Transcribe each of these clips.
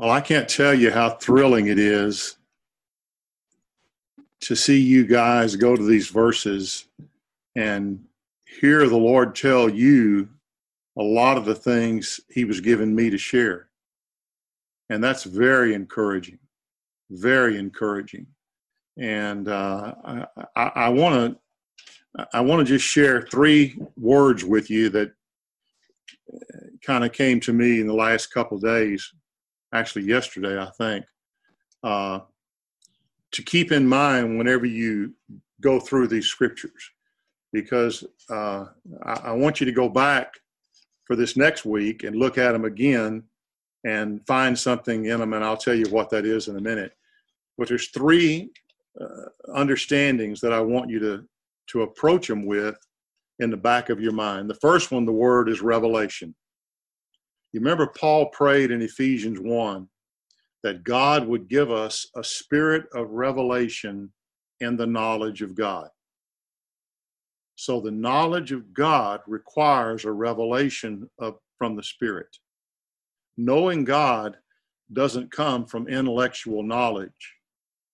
Well, I can't tell you how thrilling it is to see you guys go to these verses and hear the Lord tell you a lot of the things He was giving me to share. And that's very encouraging, very encouraging. And uh, I want to I want to just share three words with you that kind of came to me in the last couple days, actually yesterday, I think. Uh, to keep in mind whenever you go through these scriptures because uh, I, I, want you to go back for this next week and look at them again and find something in them, and I'll tell you what that is in a minute. But there's three uh, understandings that I want you to to approach them with in the back of your mind. The first one, the word is revelation. You remember Paul prayed in Ephesians 1 that God would give us a spirit of revelation and the knowledge of God. So the knowledge of God requires a revelation of, from the Spirit. Knowing God doesn't come from intellectual knowledge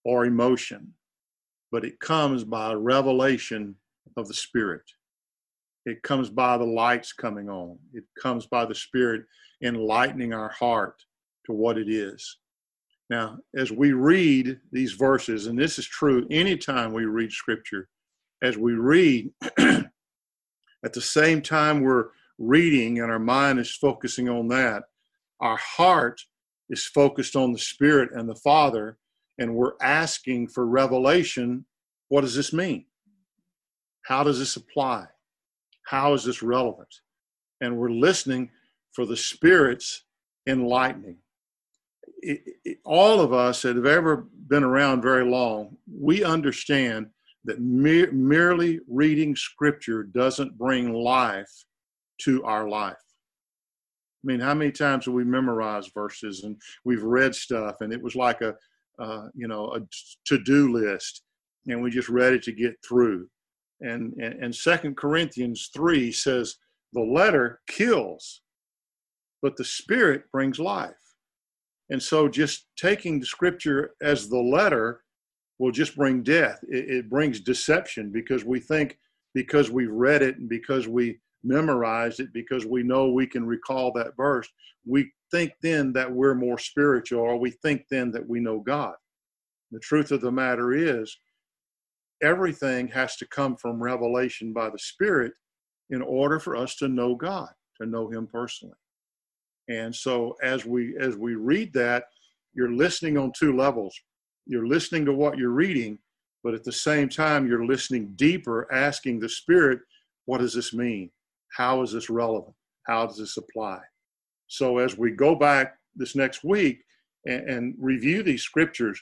or emotion, but it comes by revelation of the Spirit. It comes by the lights coming on. It comes by the Spirit enlightening our heart to what it is. Now, as we read these verses, and this is true anytime we read scripture, as we read, at the same time we're reading and our mind is focusing on that, our heart is focused on the Spirit and the Father, and we're asking for revelation. What does this mean? How does this apply? How is this relevant? And we're listening for the Spirit's enlightening it, it, all of us that have ever been around very long, we understand that mere, merely reading scripture doesn't bring life to our life. I mean, how many times have we memorized verses and we've read stuff and it was like a, uh, you know, a to-do list and we just read it to get through. And, and, Second Corinthians 3 says the letter kills, but the spirit brings life. And so just taking the scripture as the letter will just bring death. It, it, brings deception because we think because we've read it and because we memorized it, because we know we can recall that verse, we think then that we're more spiritual or we think then that we know God. The truth of the matter is, everything has to come from revelation by the Spirit in order for us to know God, to know Him personally. And so as we as we read that, you're listening on two levels. You're listening to what you're reading, but at the same time you're listening deeper, asking the Spirit, what does this mean? How is this relevant? How does this apply? So as we go back this next week and, and review these scriptures,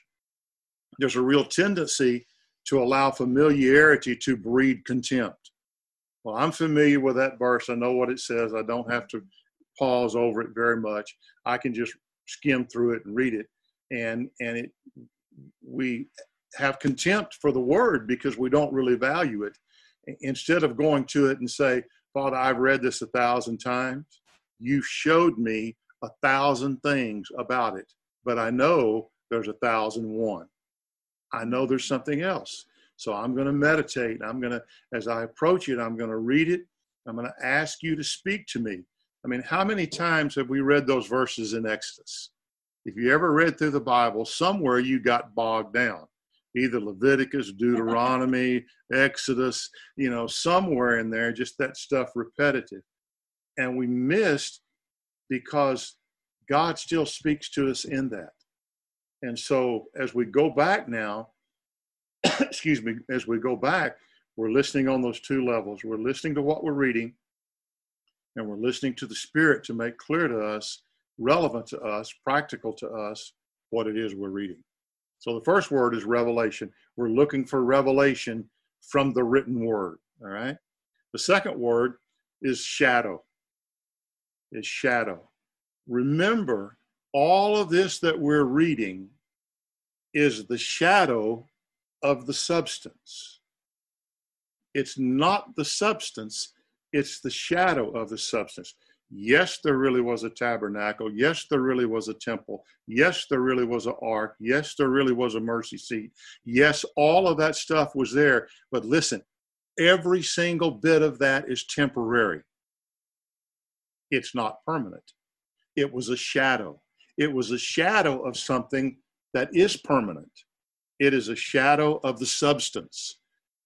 there's a real tendency to allow familiarity to breed contempt. Well, I'm familiar with that verse. I know what it says. I don't have to pause over it very much. I can just skim through it and read it, and and it we have contempt for the word because we don't really value it. Instead of going to it and say, Father, I've read this a thousand times. You showed me a thousand things about it, but I know there's a thousand one. I know there's something else. So I'm going to meditate. I'm going to, as I approach it, I'm going to read it. I'm going to ask you to speak to me. I mean, how many times have we read those verses in Exodus? If you ever read through the Bible, somewhere you got bogged down. Either Leviticus, Deuteronomy, Exodus, you know, somewhere in there, just that stuff repetitive. And we missed because God still speaks to us in that. And so as we go back now, excuse me, as we go back, we're listening on those two levels. We're listening to what we're reading, and we're listening to the Spirit to make clear to us, relevant to us, practical to us, what it is we're reading. So the first word is revelation. We're looking for revelation from the written word. All right. The second word is shadow. Is shadow. Remember, all of this that we're reading is the shadow of the substance. It's not the substance, it's the shadow of the substance. Yes, there really was a tabernacle. Yes, there really was a temple. Yes, there really was an ark. Yes, there really was a mercy seat. Yes, all of that stuff was there. But listen, every single bit of that is temporary. It's not permanent. It was a shadow. It was a shadow of something that is permanent. It is a shadow of the substance.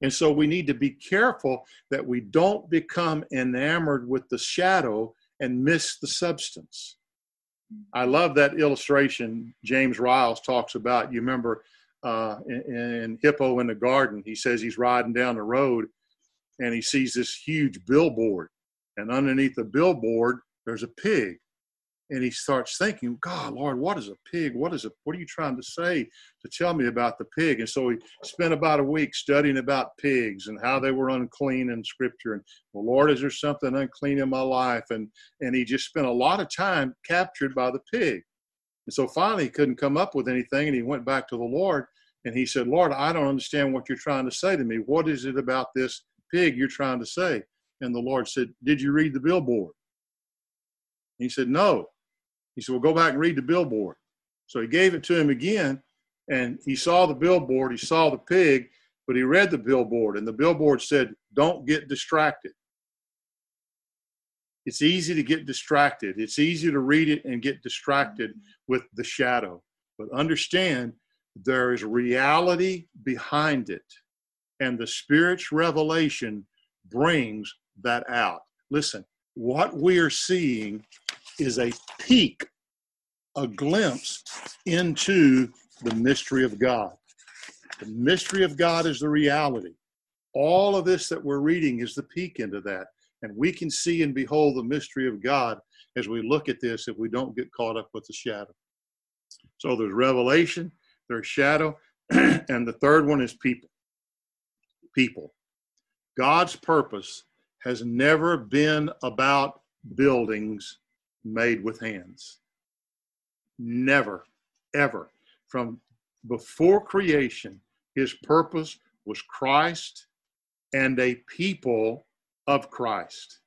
And so we need to be careful that we don't become enamored with the shadow and miss the substance. I love that illustration James Ryle talks about. You remember uh, in, in Hippo in the Garden, he says he's riding down the road and he sees this huge billboard. And underneath the billboard, there's a pig and he starts thinking, God, Lord, what is a pig? What is it? What are you trying to say to tell me about the pig? And so he spent about a week studying about pigs and how they were unclean in Scripture. And well, Lord, is there something unclean in my life? And and he just spent a lot of time captured by the pig. And so finally, he couldn't come up with anything, and he went back to the Lord and he said, Lord, I don't understand what you're trying to say to me. What is it about this pig you're trying to say? And the Lord said, Did you read the billboard? He said, No. He said, Well, go back and read the billboard. So he gave it to him again, and he saw the billboard, he saw the pig, but he read the billboard, and the billboard said, Don't get distracted. It's easy to get distracted. It's easy to read it and get distracted with the shadow. But understand there is reality behind it, and the Spirit's revelation brings that out. Listen, what we are seeing is a peek, a glimpse into the mystery of God. The mystery of God is the reality. All of this that we're reading is the peek into that. And we can see and behold the mystery of God as we look at this if we don't get caught up with the shadow. So there's revelation, there's shadow, and the third one is people. People. God's purpose has never been about buildings made with hands. Never, ever. From before creation, his purpose was Christ and a people of Christ.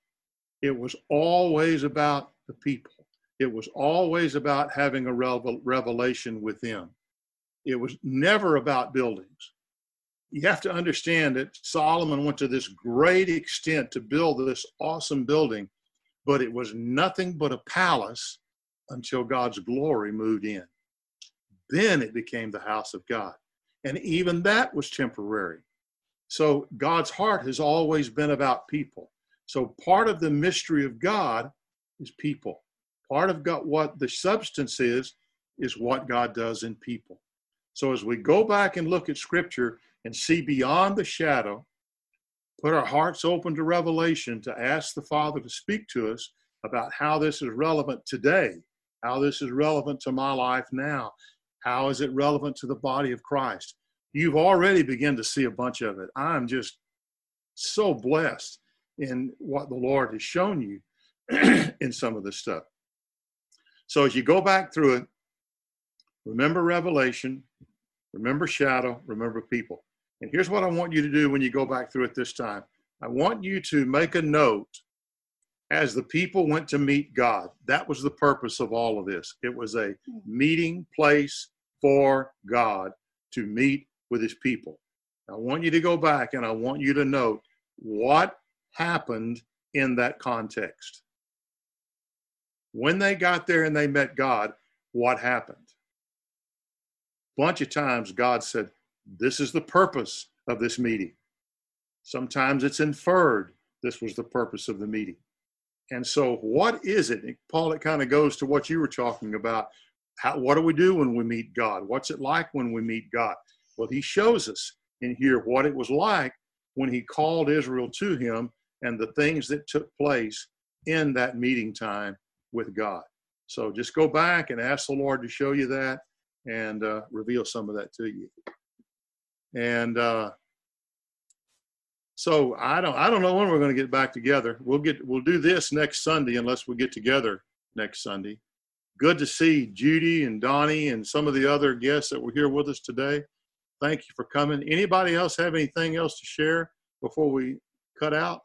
It was always about the people. It was always about having a revelation with them. It was never about buildings. You have to understand that Solomon went to this great extent to build this awesome building but it was nothing but a palace until God's glory moved in. Then it became the house of God. And even that was temporary. So God's heart has always been about people. So part of the mystery of God is people. Part of God, what the substance is, is what God does in people. So as we go back and look at Scripture and see beyond the shadow, put our hearts open to revelation to ask the Father to speak to us about how this is relevant today, how this is relevant to my life now, how is it relevant to the body of Christ. You've already begun to see a bunch of it. I'm just so blessed in what the Lord has shown you in some of this stuff. So as you go back through it, remember revelation, remember shadow, remember people. And here's what I want you to do when you go back through it this time I want you to make a note as the people went to meet God. That was the purpose of all of this. It was a meeting place for God to meet with his people. I want you to go back and I want you to note what happened in that context. When they got there and they met God, what happened? A bunch of times God said, this is the purpose of this meeting. Sometimes it's inferred this was the purpose of the meeting. And so, what is it? Paul, it kind of goes to what you were talking about. How, what do we do when we meet God? What's it like when we meet God? Well, he shows us in here what it was like when he called Israel to him and the things that took place in that meeting time with God. So just go back and ask the Lord to show you that and uh, reveal some of that to you. And uh, so I don't I don't know when we're going to get back together. We'll get we'll do this next Sunday unless we get together next Sunday. Good to see Judy and Donnie and some of the other guests that were here with us today. Thank you for coming. Anybody else have anything else to share before we cut out?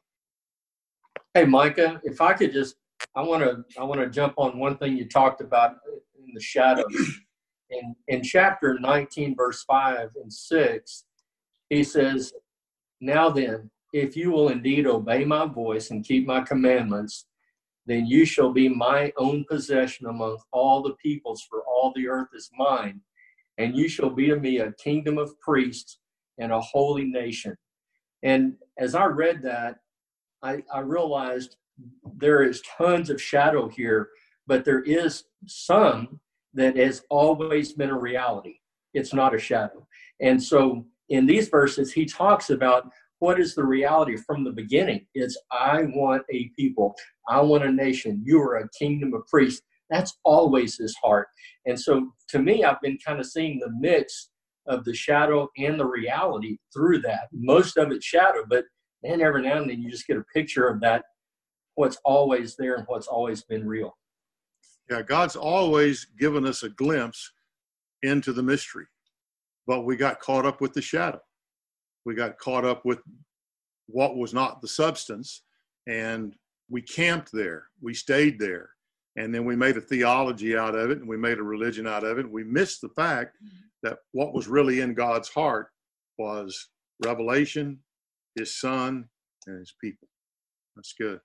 Hey, Micah, if I could just I want to I want to jump on one thing you talked about in the shadows. In in chapter 19, verse 5 and 6, he says, Now then, if you will indeed obey my voice and keep my commandments, then you shall be my own possession among all the peoples, for all the earth is mine. And you shall be to me a kingdom of priests and a holy nation. And as I read that, I, I realized there is tons of shadow here, but there is some that has always been a reality. It's not a shadow. And so in these verses, he talks about what is the reality from the beginning. It's I want a people, I want a nation, you are a kingdom of priests. That's always his heart. And so to me, I've been kind of seeing the mix of the shadow and the reality through that. Most of it's shadow, but then every now and then you just get a picture of that, what's always there and what's always been real. Yeah, God's always given us a glimpse into the mystery, but we got caught up with the shadow. We got caught up with what was not the substance, and we camped there. We stayed there. And then we made a theology out of it and we made a religion out of it. We missed the fact mm-hmm. that what was really in God's heart was revelation, his son, and his people. That's good.